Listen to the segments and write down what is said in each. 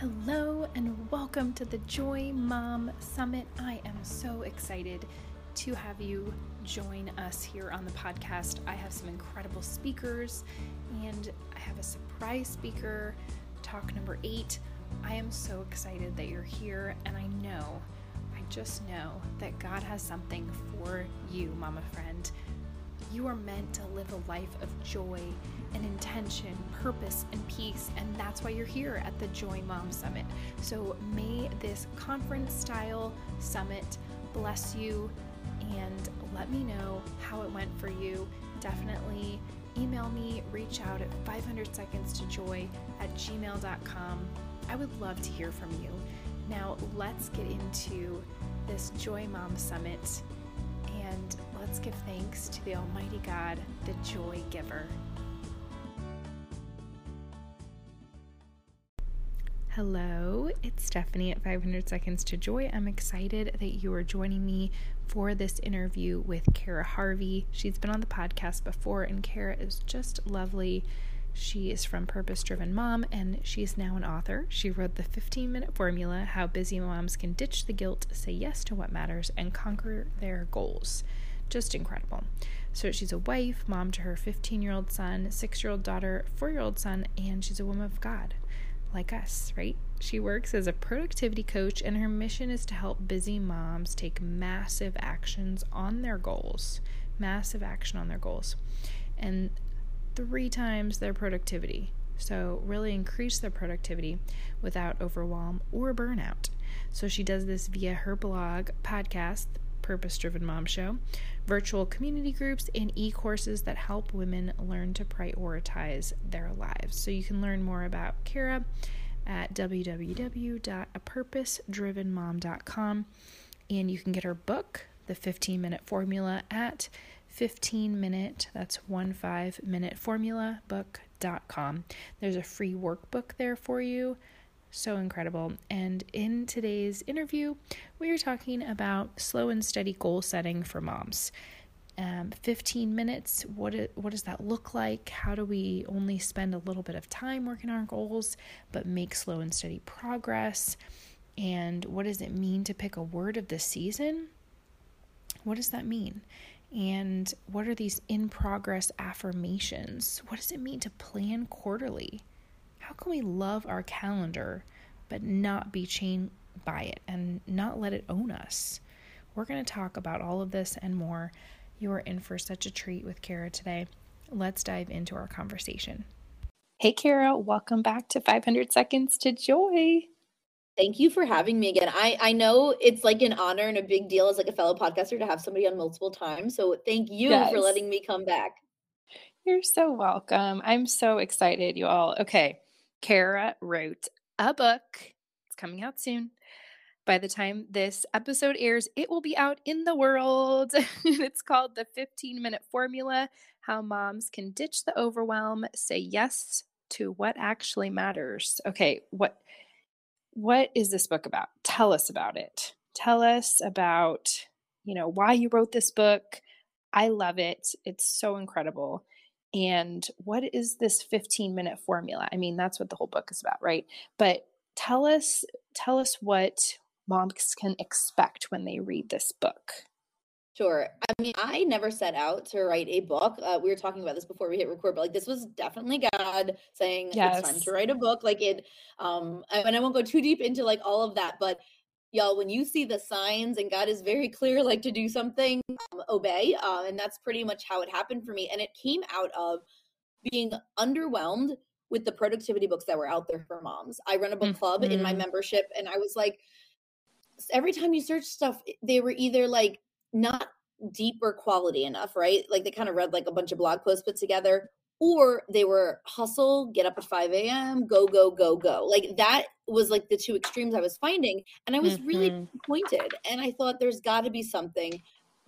Hello and welcome to the Joy Mom Summit. I am so excited to have you join us here on the podcast. I have some incredible speakers and I have a surprise speaker, talk number eight. I am so excited that you're here, and I know, I just know that God has something for you, Mama Friend. You are meant to live a life of joy and intention, purpose, and peace, and that's why you're here at the Joy Mom Summit. So may this conference style summit bless you and let me know how it went for you. Definitely email me, reach out at 500 seconds to joy at gmail.com. I would love to hear from you. Now, let's get into this Joy Mom Summit and let's give thanks to the Almighty God, the joy giver. Hello, it's Stephanie at 500 Seconds to Joy. I'm excited that you are joining me for this interview with Cara Harvey. She's been on the podcast before, and Cara is just lovely. She is from Purpose Driven Mom, and she is now an author. She wrote the 15 minute formula How Busy Moms Can Ditch the Guilt, Say Yes to What Matters, and Conquer Their Goals. Just incredible. So, she's a wife, mom to her 15 year old son, six year old daughter, four year old son, and she's a woman of God like us, right? She works as a productivity coach, and her mission is to help busy moms take massive actions on their goals, massive action on their goals, and three times their productivity. So, really increase their productivity without overwhelm or burnout. So, she does this via her blog, podcast, Purpose Driven Mom Show, virtual community groups, and e courses that help women learn to prioritize their lives. So you can learn more about Cara at www.apurposedrivenmom.com and you can get her book, The 15 Minute Formula, at 15 minute, that's one five minute formula book.com. There's a free workbook there for you so incredible. And in today's interview, we are talking about slow and steady goal setting for moms. Um, 15 minutes, what, it, what does that look like? How do we only spend a little bit of time working on our goals, but make slow and steady progress? And what does it mean to pick a word of the season? What does that mean? And what are these in progress affirmations? What does it mean to plan quarterly? How can we love our calendar but not be chained by it and not let it own us? We're going to talk about all of this and more. You are in for such a treat with Cara today. Let's dive into our conversation. Hey, Cara, welcome back to 500 Seconds to Joy. Thank you for having me again. I, I know it's like an honor and a big deal as like a fellow podcaster to have somebody on multiple times. So thank you yes. for letting me come back. You're so welcome. I'm so excited, you all. Okay. Cara wrote a book. It's coming out soon. By the time this episode airs, it will be out in the world. it's called The 15 Minute Formula How Moms Can Ditch the Overwhelm, Say Yes to What Actually Matters. Okay, what what is this book about? Tell us about it. Tell us about, you know, why you wrote this book. I love it. It's so incredible and what is this 15 minute formula i mean that's what the whole book is about right but tell us tell us what moms can expect when they read this book Sure. I mean, I never set out to write a book. Uh, we were talking about this before we hit record, but like this was definitely God saying yes. it's time to write a book. Like it, um, and I won't go too deep into like all of that, but y'all when you see the signs and god is very clear like to do something um, obey uh, and that's pretty much how it happened for me and it came out of being underwhelmed with the productivity books that were out there for moms i run a book club mm-hmm. in my mm-hmm. membership and i was like every time you search stuff they were either like not deep or quality enough right like they kind of read like a bunch of blog posts put together or they were hustle, get up at 5 a.m., go, go, go, go. Like that was like the two extremes I was finding. And I was mm-hmm. really disappointed. And I thought there's got to be something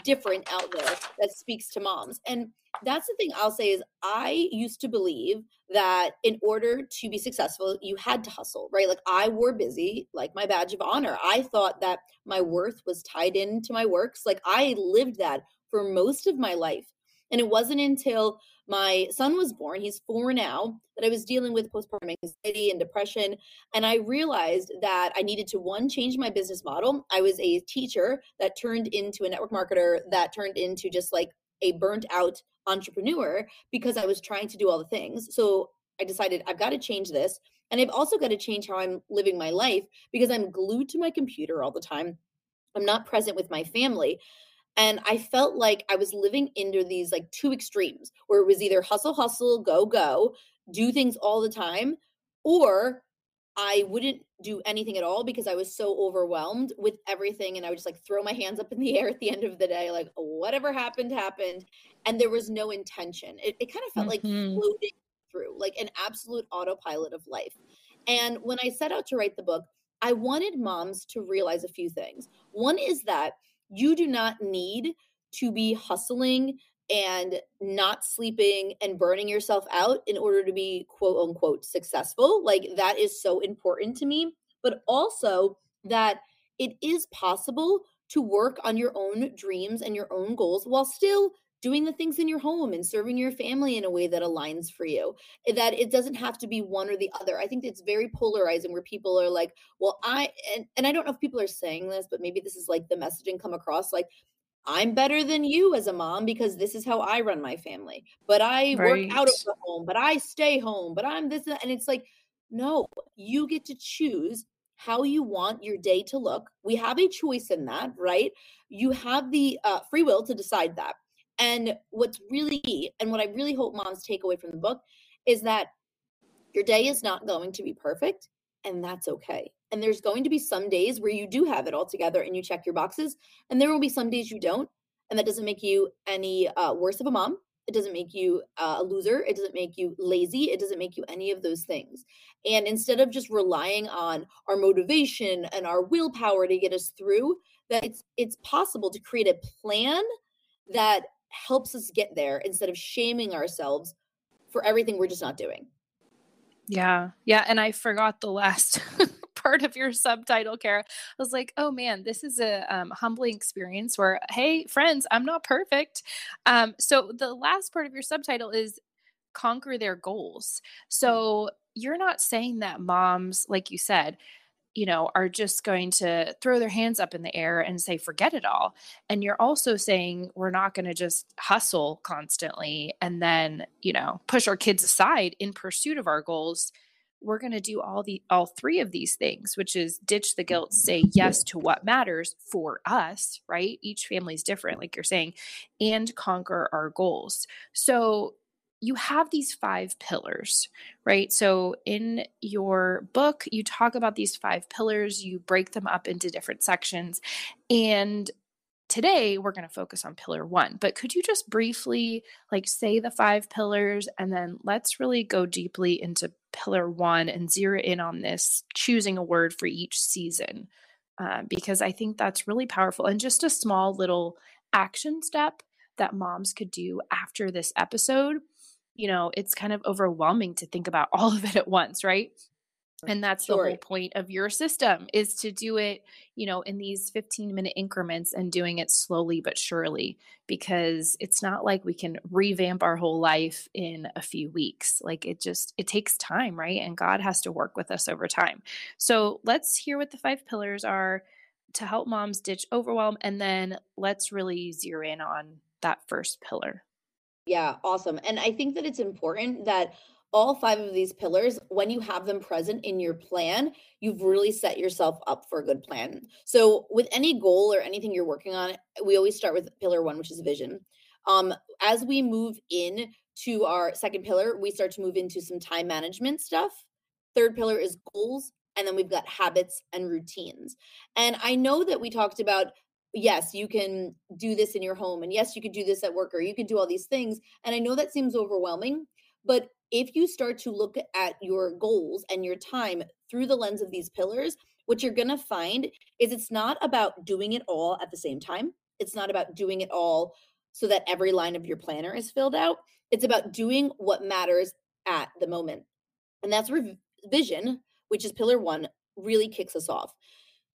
different out there that speaks to moms. And that's the thing I'll say is I used to believe that in order to be successful, you had to hustle, right? Like I wore busy like my badge of honor. I thought that my worth was tied into my works. Like I lived that for most of my life. And it wasn't until my son was born, he's four now, that I was dealing with postpartum anxiety and depression. And I realized that I needed to, one, change my business model. I was a teacher that turned into a network marketer that turned into just like a burnt out entrepreneur because I was trying to do all the things. So I decided I've got to change this. And I've also got to change how I'm living my life because I'm glued to my computer all the time. I'm not present with my family. And I felt like I was living into these like two extremes where it was either hustle, hustle, go, go, do things all the time, or I wouldn't do anything at all because I was so overwhelmed with everything. And I would just like throw my hands up in the air at the end of the day, like whatever happened, happened. And there was no intention. It, it kind of felt mm-hmm. like floating through, like an absolute autopilot of life. And when I set out to write the book, I wanted moms to realize a few things. One is that you do not need to be hustling and not sleeping and burning yourself out in order to be quote unquote successful. Like that is so important to me, but also that it is possible to work on your own dreams and your own goals while still doing the things in your home and serving your family in a way that aligns for you eh, that it doesn't have to be one or the other. I think it's very polarizing where people are like well i and, and i don't know if people are saying this but maybe this is like the messaging come across like i'm better than you as a mom because this is how i run my family but i right. work out of the home but i stay home but i'm this and it's like no you get to choose how you want your day to look. We have a choice in that right? You have the uh, free will to decide that and what's really, and what I really hope moms take away from the book is that your day is not going to be perfect, and that's okay. And there's going to be some days where you do have it all together and you check your boxes, and there will be some days you don't. And that doesn't make you any uh, worse of a mom. It doesn't make you uh, a loser. It doesn't make you lazy. It doesn't make you any of those things. And instead of just relying on our motivation and our willpower to get us through, that it's it's possible to create a plan that helps us get there instead of shaming ourselves for everything we're just not doing. Yeah. Yeah. And I forgot the last part of your subtitle, Cara. I was like, oh man, this is a um, humbling experience where, hey, friends, I'm not perfect. Um, so the last part of your subtitle is conquer their goals. So you're not saying that moms, like you said, you know, are just going to throw their hands up in the air and say, forget it all. And you're also saying we're not going to just hustle constantly and then, you know, push our kids aside in pursuit of our goals. We're going to do all the all three of these things, which is ditch the guilt, mm-hmm. say yes to what matters for us, right? Each family is different, like you're saying, and conquer our goals. So you have these five pillars, right? So in your book, you talk about these five pillars, you break them up into different sections. And today we're going to focus on pillar 1. But could you just briefly like say the five pillars and then let's really go deeply into pillar 1 and zero in on this choosing a word for each season. Uh, because I think that's really powerful and just a small little action step that moms could do after this episode you know, it's kind of overwhelming to think about all of it at once, right? And that's sure. the whole point of your system is to do it, you know, in these 15 minute increments and doing it slowly but surely because it's not like we can revamp our whole life in a few weeks. Like it just it takes time, right? And God has to work with us over time. So, let's hear what the five pillars are to help moms ditch overwhelm and then let's really zero in on that first pillar. Yeah, awesome. And I think that it's important that all five of these pillars, when you have them present in your plan, you've really set yourself up for a good plan. So, with any goal or anything you're working on, we always start with pillar one, which is vision. Um, as we move in to our second pillar, we start to move into some time management stuff. Third pillar is goals. And then we've got habits and routines. And I know that we talked about yes, you can do this in your home, and yes, you could do this at work, or you could do all these things. And I know that seems overwhelming, but if you start to look at your goals and your time through the lens of these pillars, what you're going to find is it's not about doing it all at the same time. It's not about doing it all so that every line of your planner is filled out. It's about doing what matters at the moment. And that's where vision, which is pillar one, really kicks us off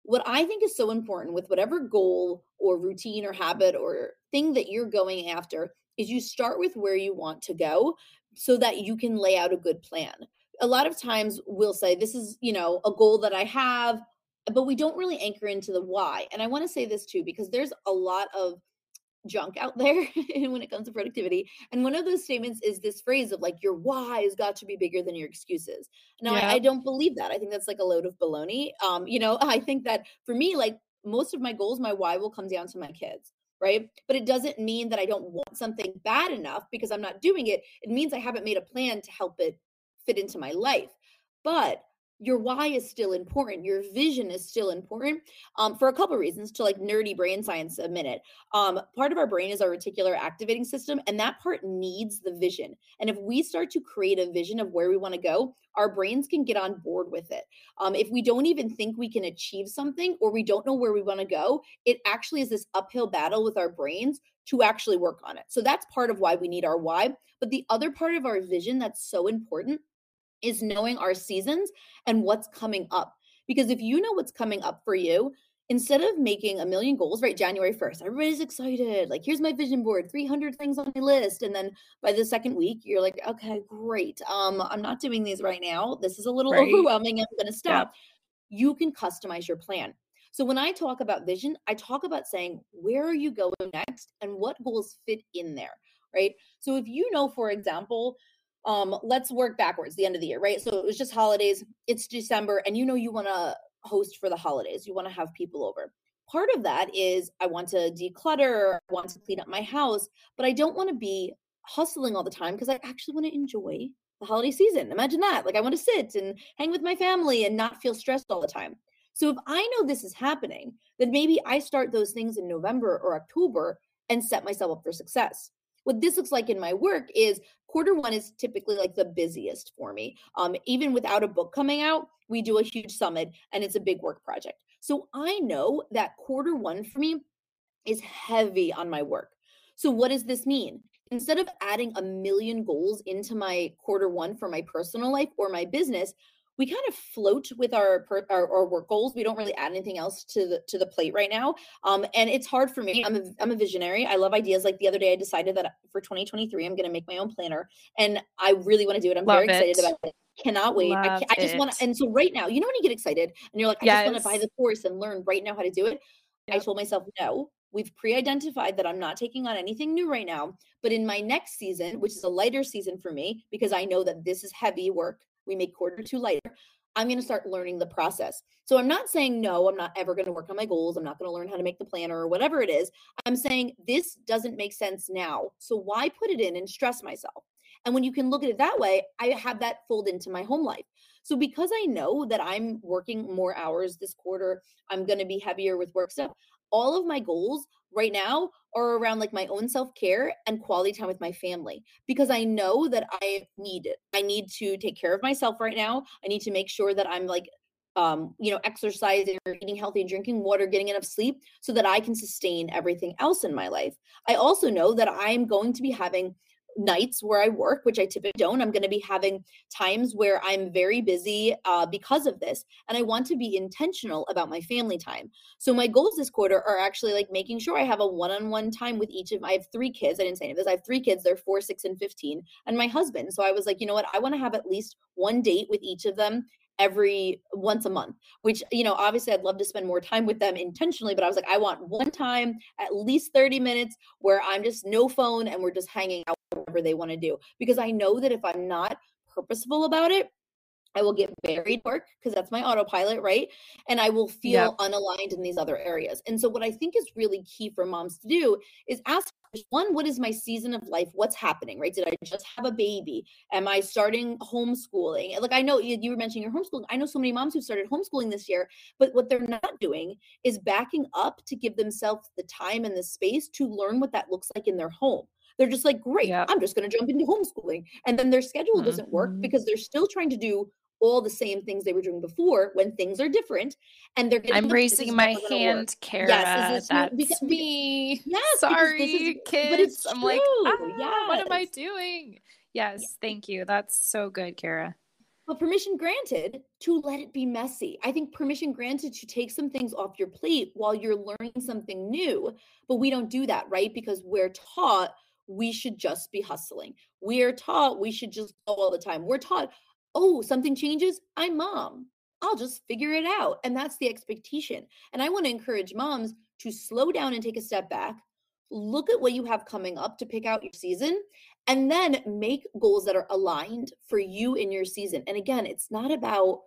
what I think is so important with whatever goal or routine or habit or thing that you're going after is you start with where you want to go so that you can lay out a good plan. A lot of times we'll say, This is, you know, a goal that I have, but we don't really anchor into the why. And I want to say this too, because there's a lot of junk out there when it comes to productivity. And one of those statements is this phrase of like, your why has got to be bigger than your excuses. Now, yeah. I, I, don't believe that. I think that's like a load of baloney. Um, you know, I think that for me, like most of my goals, my why will come down to my kids. Right. But it doesn't mean that I don't want something bad enough because I'm not doing it. It means I haven't made a plan to help it fit into my life. But your why is still important your vision is still important um, for a couple reasons to like nerdy brain science a minute. Um, part of our brain is our reticular activating system and that part needs the vision. And if we start to create a vision of where we want to go our brains can get on board with it. Um, if we don't even think we can achieve something or we don't know where we want to go it actually is this uphill battle with our brains to actually work on it. So that's part of why we need our why. But the other part of our vision that's so important is knowing our seasons and what's coming up. Because if you know what's coming up for you, instead of making a million goals, right? January 1st, everybody's excited. Like, here's my vision board, 300 things on my list. And then by the second week, you're like, okay, great. Um, I'm not doing these right now. This is a little right. overwhelming. I'm going to stop. Yeah. You can customize your plan. So when I talk about vision, I talk about saying, where are you going next and what goals fit in there, right? So if you know, for example, um let's work backwards the end of the year right? So it was just holidays it's december and you know you want to host for the holidays you want to have people over. Part of that is i want to declutter i want to clean up my house but i don't want to be hustling all the time because i actually want to enjoy the holiday season. Imagine that like i want to sit and hang with my family and not feel stressed all the time. So if i know this is happening then maybe i start those things in november or october and set myself up for success what this looks like in my work is quarter one is typically like the busiest for me. Um, even without a book coming out, we do a huge summit and it's a big work project. So I know that quarter one for me is heavy on my work. So what does this mean? Instead of adding a million goals into my quarter one for my personal life or my business, we kind of float with our, our, our work goals. We don't really add anything else to the to the plate right now. Um, and it's hard for me. I'm a I'm a visionary. I love ideas. Like the other day, I decided that for 2023, I'm going to make my own planner, and I really want to do it. I'm love very excited about it. Cannot wait. I, I, just want to. And so right now, you know when you get excited and you're like, I yes. just want to buy the course and learn right now how to do it. Yep. I told myself no. We've pre identified that I'm not taking on anything new right now. But in my next season, which is a lighter season for me, because I know that this is heavy work, we make quarter two lighter. I'm going to start learning the process. So I'm not saying no, I'm not ever going to work on my goals. I'm not going to learn how to make the planner or whatever it is. I'm saying this doesn't make sense now. So why put it in and stress myself? And when you can look at it that way, I have that fold into my home life. So because I know that I'm working more hours this quarter, I'm going to be heavier with work stuff. All of my goals right now are around like my own self-care and quality time with my family because I know that I need it. I need to take care of myself right now. I need to make sure that I'm like um, you know, exercising or eating healthy and drinking water, getting enough sleep so that I can sustain everything else in my life. I also know that I'm going to be having nights where I work, which I typically don't. I'm going to be having times where I'm very busy uh, because of this. And I want to be intentional about my family time. So my goals this quarter are actually like making sure I have a one on one time with each of I have three kids. I didn't say any of this. I have three kids. They're four, six, and 15, and my husband. So I was like, you know what? I want to have at least one date with each of them every once a month which you know obviously i'd love to spend more time with them intentionally but i was like i want one time at least 30 minutes where i'm just no phone and we're just hanging out whatever they want to do because i know that if i'm not purposeful about it I will get buried work because that's my autopilot, right? And I will feel unaligned in these other areas. And so, what I think is really key for moms to do is ask one what is my season of life? What's happening right? Did i just have a baby? Am i starting homeschooling? Like i know you, you were mentioning your homeschooling. I know so many moms who started homeschooling this year but what they're not doing is backing up to give themselves the time and the space to learn what that looks like in their home they're just like great yep. i'm just going to jump into homeschooling and then their schedule mm-hmm. doesn't work mm-hmm. because they're still trying to do all the same things they were doing before when things are different and they're getting I'm raising my hand, Cara. Yes, that's because, me. Yes, sorry, is, kids. I'm like, ah, yes. what am I doing? Yes, yeah. thank you. That's so good, Cara. Well, permission granted to let it be messy. I think permission granted to take some things off your plate while you're learning something new. But we don't do that, right? Because we're taught we should just be hustling. We are taught we should just go all the time. We're taught, oh, something changes. I'm mom. I'll just figure it out. And that's the expectation. And I want to encourage moms to slow down and take a step back, look at what you have coming up to pick out your season, and then make goals that are aligned for you in your season. And again, it's not about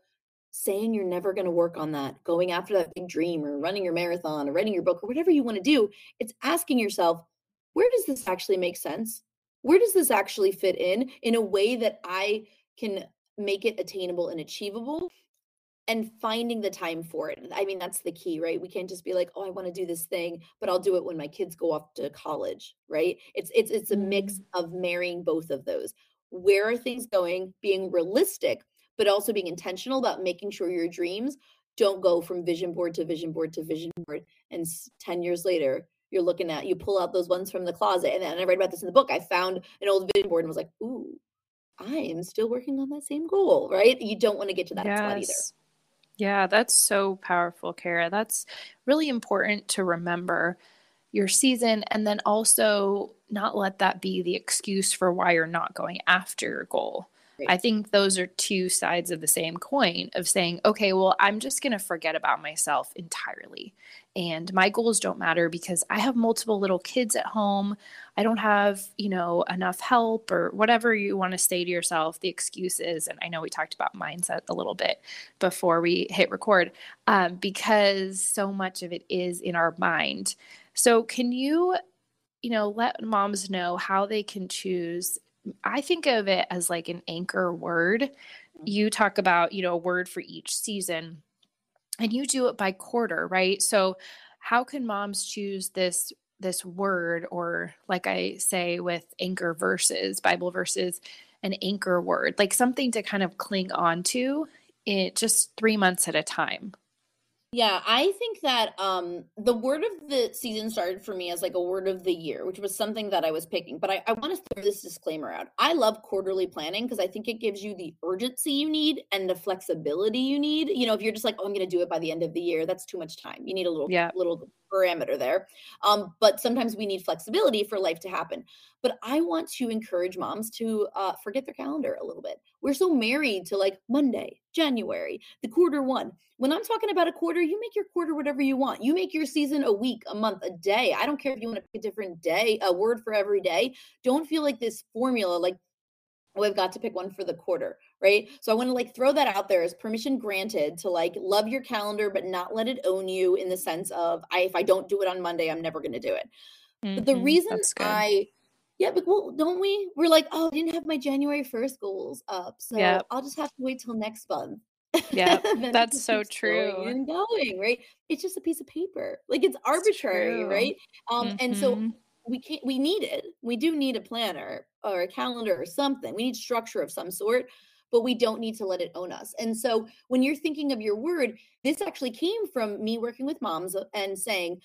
saying you're never going to work on that, going after that big dream or running your marathon or writing your book or whatever you want to do. It's asking yourself, where does this actually make sense? Where does this actually fit in in a way that I can make it attainable and achievable and finding the time for it. I mean, that's the key, right? We can't just be like, "Oh, I want to do this thing, but I'll do it when my kids go off to college," right? It's it's it's a mix mm. of marrying both of those. Where are things going? Being realistic, but also being intentional about making sure your dreams don't go from vision board to vision board to vision board and 10 years later you're looking at you pull out those ones from the closet and then I read about this in the book. I found an old vision board and was like, "Ooh, I am still working on that same goal," right? You don't want to get to that yes. spot either. Yeah, that's so powerful, Cara. That's really important to remember your season and then also not let that be the excuse for why you're not going after your goal. I think those are two sides of the same coin of saying, okay, well, I'm just going to forget about myself entirely. And my goals don't matter because I have multiple little kids at home. I don't have, you know, enough help or whatever you want to say to yourself, the excuses. And I know we talked about mindset a little bit before we hit record um, because so much of it is in our mind. So, can you, you know, let moms know how they can choose I think of it as like an anchor word. Mm-hmm. You talk about, you know, a word for each season and you do it by quarter, right? So how can moms choose this this word or like I say with anchor verses, Bible verses, an anchor word, like something to kind of cling on to it just 3 months at a time. Yeah, I think that um the word of the season started for me as like a word of the year, which was something that I was picking. But I, I want to throw this disclaimer out. I love quarterly planning because I think it gives you the urgency you need and the flexibility you need. You know, if you're just like, oh, I'm gonna do it by the end of the year, that's too much time. You need a little yeah. little parameter there. Um, but sometimes we need flexibility for life to happen. But I want to encourage moms to uh, forget their calendar a little bit. We're so married to like Monday, January, the quarter one. When I'm talking about a quarter, you make your quarter whatever you want. You make your season a week, a month, a day. I don't care if you want to pick a different day, a word for every day. Don't feel like this formula, like oh, I've got to pick one for the quarter, right? So I want to like throw that out there as permission granted to like love your calendar, but not let it own you in the sense of I if I don't do it on Monday, I'm never going to do it. Mm-hmm. But the mm-hmm. reason I yeah, but well, don't we? We're like, oh, I didn't have my January 1st goals up. So yep. I'll just have to wait till next month. Yeah, that's so true. And going, right? It's just a piece of paper. Like it's arbitrary, right? Um, mm-hmm. and so mm-hmm. we can't we need it. We do need a planner or a calendar or something. We need structure of some sort, but we don't need to let it own us. And so when you're thinking of your word, this actually came from me working with moms uh, and saying,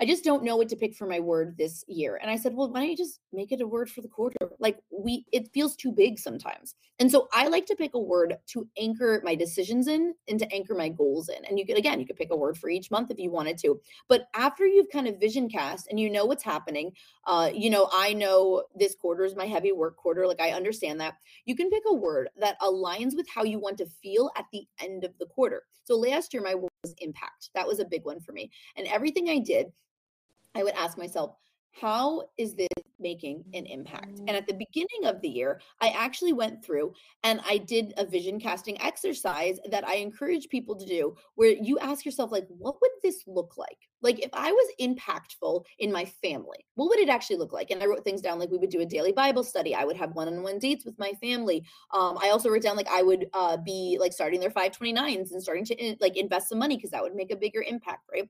I just don't know what to pick for my word this year. And I said, well, why don't you just make it a word for the quarter? Like we, it feels too big sometimes. And so I like to pick a word to anchor my decisions in and to anchor my goals in. And you could, again, you could pick a word for each month if you wanted to. But after you've kind of vision cast and you know what's happening, uh, you know, I know this quarter is my heavy work quarter. Like I understand that. You can pick a word that aligns with how you want to feel at the end of the quarter. So last year, my word was impact. That was a big one for me. And everything I did, I would ask myself, how is this making an impact? And at the beginning of the year, I actually went through and I did a vision casting exercise that I encourage people to do where you ask yourself, like, what would this look like? Like, if I was impactful in my family, what would it actually look like? And I wrote things down like we would do a daily Bible study. I would have one on one dates with my family. Um, I also wrote down like I would uh, be like starting their 529s and starting to like invest some money because that would make a bigger impact, right?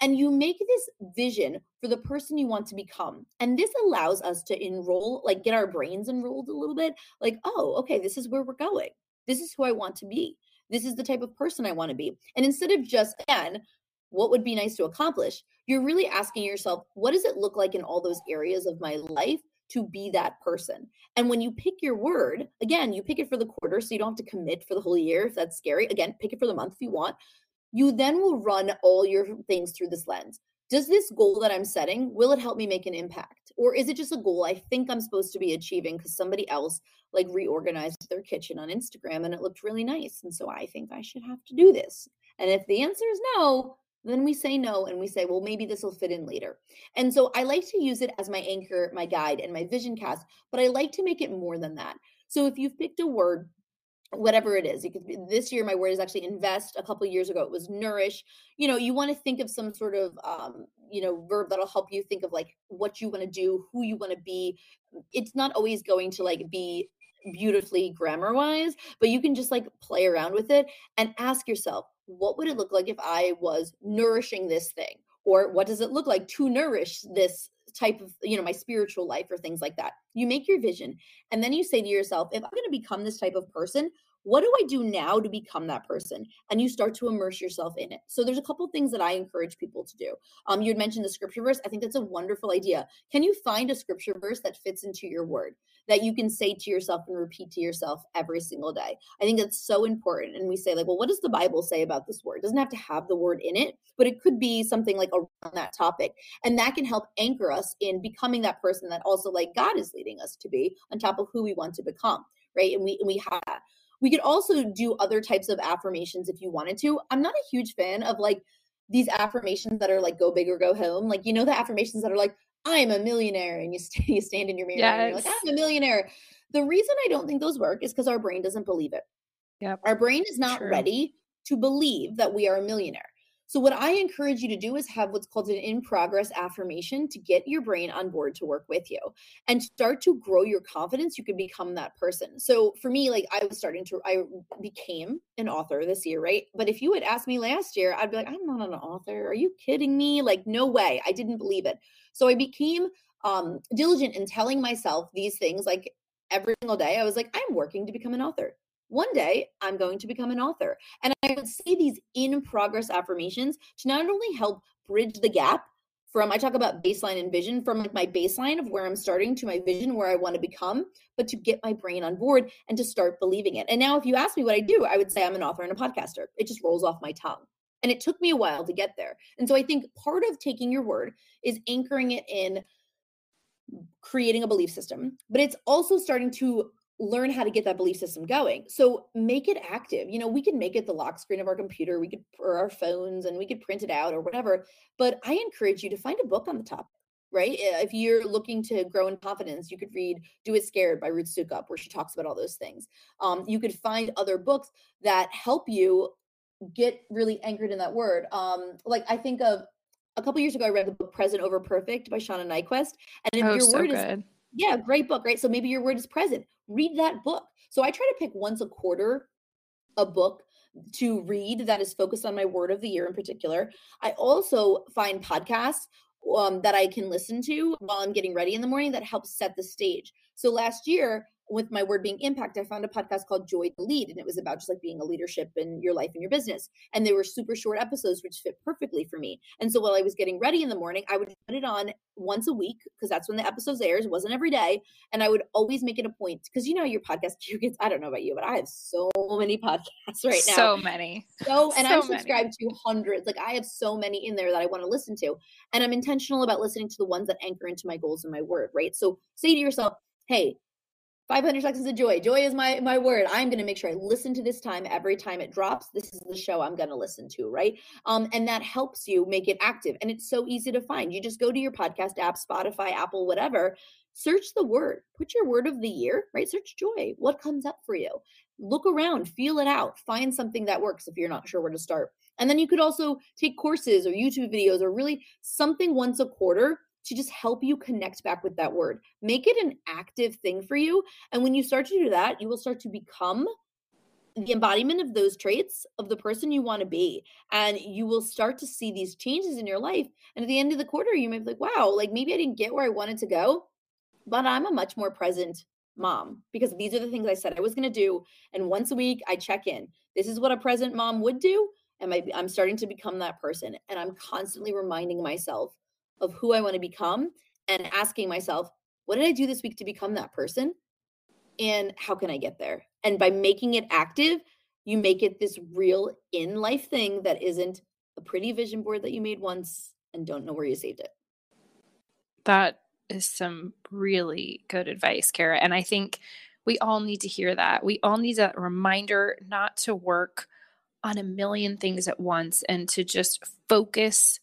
And you make this vision for the person you want to become. And this allows us to enroll, like get our brains enrolled a little bit, like, oh, okay, this is where we're going. This is who I want to be. This is the type of person I want to be. And instead of just, again, what would be nice to accomplish, you're really asking yourself, what does it look like in all those areas of my life to be that person. And when you pick your word, again, you pick it for the quarter, so you don't have to commit for the whole year if that's scary. Again, pick it for the month if you want you then will run all your things through this lens. does this goal that I'm setting, will it help me make an impact? Or is it just a goal I think I'm supposed to be achieving because somebody else like reorganized their kitchen on Instagram and it looked really nice. And so I think I should have to do this. And if the answer is no, then we say no and we say, well, maybe this will fit in later. And so I like to use it as my anchor, my guide, and my vision cast, but I like to make it more than that. So if you've picked a word whatever it is it could this year my word is actually invest a couple years ago it was nourish. You know you want to think of some sort of um you know verb that'll help you think of like what you want to do who you want to be. It's not always going to like be beautifully grammar wise but you can just like play around with it and ask yourself what would it look like if i was nourishing this thing? Or what does it look like to nourish this type of you know my spiritual life or things like that you make your vision and then you say to yourself if i'm going to become this type of person what do I do now to become that person? And you start to immerse yourself in it. So there's a couple things that I encourage people to do. Um, you had mentioned the scripture verse. I think that's a wonderful idea. Can you find a scripture verse that fits into your word that you can say to yourself and repeat to yourself every single day? I think that's so important. And we say, like, well, what does the Bible say about this word? It doesn't have to have the word in it, but it could be something like around that topic. And that can help anchor us in becoming that person that also like God is leading us to be on top of who we want to become. Right. And we and we have that. We could also do other types of affirmations if you wanted to. I'm not a huge fan of like these affirmations that are like go big or go home. Like you know the affirmations that are like I am a millionaire and you, st- you stand in your mirror yes. and you're like I'm a millionaire. The reason I don't think those work is because our brain doesn't believe it. Yeah. Our brain is not True. ready to believe that we are a millionaire. So, what I encourage you to do is have what's called an in progress affirmation to get your brain on board to work with you and start to grow your confidence. You can become that person. So, for me, like I was starting to, I became an author this year, right? But if you had asked me last year, I'd be like, I'm not an author. Are you kidding me? Like, no way. I didn't believe it. So, I became um, diligent in telling myself these things like every single day. I was like, I'm working to become an author one day I'm going to become an author. And I would say these in progress affirmations to not only help bridge the gap from I talk about baseline and vision from like my baseline of where I'm starting to my vision where I want to become, but to get my brain on board and to start believing it. And now if you ask me what I do, I would say I'm an author and a podcaster. It just rolls off my tongue. And it took me a while to get there. And so I think part of taking your word is anchoring it in creating a belief system, but it's also starting to learn how to get that belief system going. So make it active. You know, we can make it the lock screen of our computer, we could or our phones and we could print it out or whatever. But I encourage you to find a book on the topic, right? If you're looking to grow in confidence, you could read Do It Scared by Ruth Soukup, where she talks about all those things. Um, you could find other books that help you get really anchored in that word. Um, like I think of a couple years ago, I read the book Present Over Perfect by Shauna Niequist. And if oh, your so word good. is yeah, great book, right? So maybe your word is present. Read that book. So I try to pick once a quarter a book to read that is focused on my word of the year in particular. I also find podcasts um, that I can listen to while I'm getting ready in the morning that helps set the stage. So last year, with my word being impact, I found a podcast called Joy to Lead, and it was about just like being a leadership in your life and your business. And they were super short episodes, which fit perfectly for me. And so while I was getting ready in the morning, I would put it on once a week because that's when the episodes airs. It wasn't every day, and I would always make it a point because you know your podcast you get. I don't know about you, but I have so many podcasts right now. So many. So and so I'm subscribed many. to hundreds. Like I have so many in there that I want to listen to, and I'm intentional about listening to the ones that anchor into my goals and my word. Right. So say to yourself, hey 500 seconds of joy. Joy is my my word. I'm going to make sure I listen to this time every time it drops. This is the show I'm going to listen to, right? Um, and that helps you make it active. And it's so easy to find. You just go to your podcast app, Spotify, Apple, whatever. Search the word. Put your word of the year, right? Search joy. What comes up for you? Look around, feel it out, find something that works if you're not sure where to start. And then you could also take courses or YouTube videos or really something once a quarter to just help you connect back with that word. Make it an active thing for you. And when you start to do that, you will start to become the embodiment of those traits of the person you want to be. And you will start to see these changes in your life. And at the end of the quarter, you might be like, wow, like maybe I didn't get where I wanted to go, but I'm a much more present mom because these are the things I said I was going to do. And once a week, I check in. This is what a present mom would do. And I'm starting to become that person. And I'm constantly reminding myself of who I want to become and asking myself, what did I do this week to become that person? And how can I get there? And by making it active, you make it this real in life thing that isn't a pretty vision board that you made once and don't know where you saved it. That is some really good advice, Cara. And I think we all need to hear that. We all need a reminder not to work on a million things at once and to just focus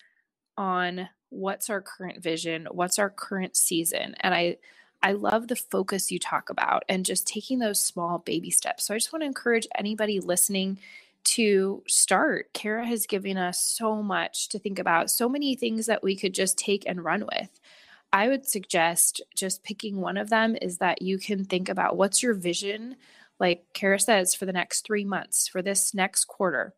on what's our current vision, what's our current season. And I I love the focus you talk about and just taking those small baby steps. So I just want to encourage anybody listening to start. Cara has given us so much to think about, so many things that we could just take and run with. I would suggest just picking one of them is that you can think about what's your vision, like Cara says, for the next three months, for this next quarter.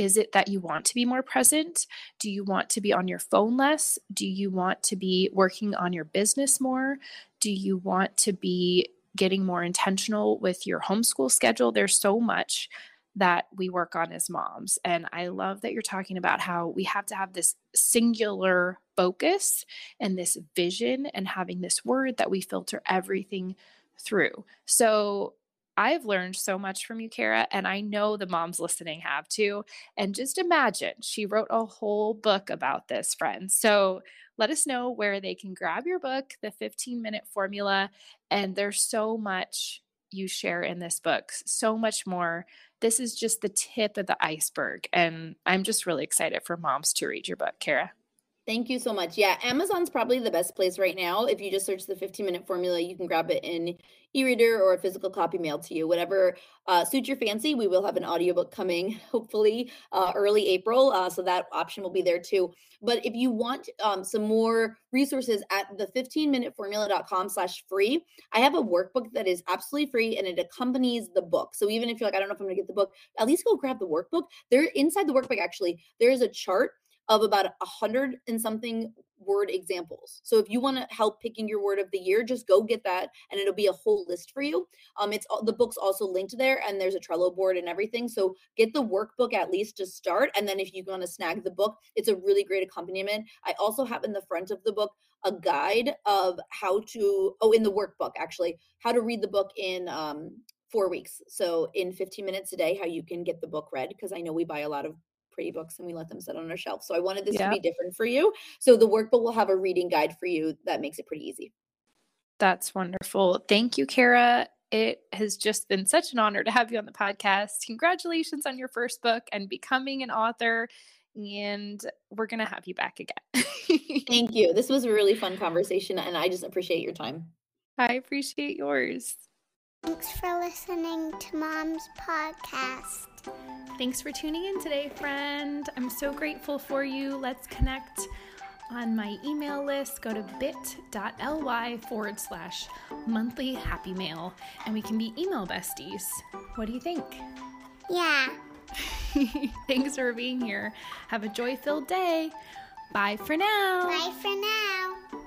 Is it that you want to be more present? Do you want to be on your phone less? Do you want to be working on your business more? Do you want to be getting more intentional with your homeschool schedule? There's so much that we work on as moms. And I love that you're talking about how we have to have this singular focus and this vision and having this word that we filter everything through. So I've learned so much from you, Cara, and I know the moms listening have too. And just imagine she wrote a whole book about this, friends. So let us know where they can grab your book, The 15 Minute Formula. And there's so much you share in this book, so much more this is just the tip of the iceberg. And I'm just really excited for moms to read your book, Cara. Thank you so much. Yeah, Amazon's probably the best place right now. If you just search the 15 minute formula, you can grab it in e-reader or a physical copy mailed to you, whatever uh, suits your fancy. We will have an audiobook coming hopefully uh, early April. Uh, so that option will be there too. But if you want um, some more resources at the 15minuteformula.com slash free, I have a workbook that is absolutely free and it accompanies the book. So even if you're like, I don't know if I'm gonna get the book, at least go grab the workbook. There inside the workbook, actually, there is a chart of about a hundred and something word examples. So if you want to help picking your word of the year, just go get that and it'll be a whole list for you. Um it's the book's also linked there and there's a Trello board and everything. So get the workbook at least to start and then if you want to snag the book, it's a really great accompaniment. I also have in the front of the book a guide of how to oh in the workbook actually, how to read the book in um 4 weeks. So in 15 minutes a day how you can get the book read because I know we buy a lot of pretty books and we let them sit on our shelf. So I wanted this yeah. to be different for you. So the workbook will have a reading guide for you that makes it pretty easy. That's wonderful. Thank you, Cara. It has just been such an honor to have you on the podcast. Congratulations on your first book and becoming an author. And we're going to have you back again. Thank you. This was a really fun conversation, and I just appreciate your time. I appreciate yours. Thanks for listening to Mom's podcast. Thanks for tuning in today, friend. I'm so grateful for you. Let's connect on my email list. Go to bit.ly forward slash monthly happy mail and we can be email besties. What do you think? Yeah. Thanks for being here. Have a joy filled day. Bye for now. Bye for now.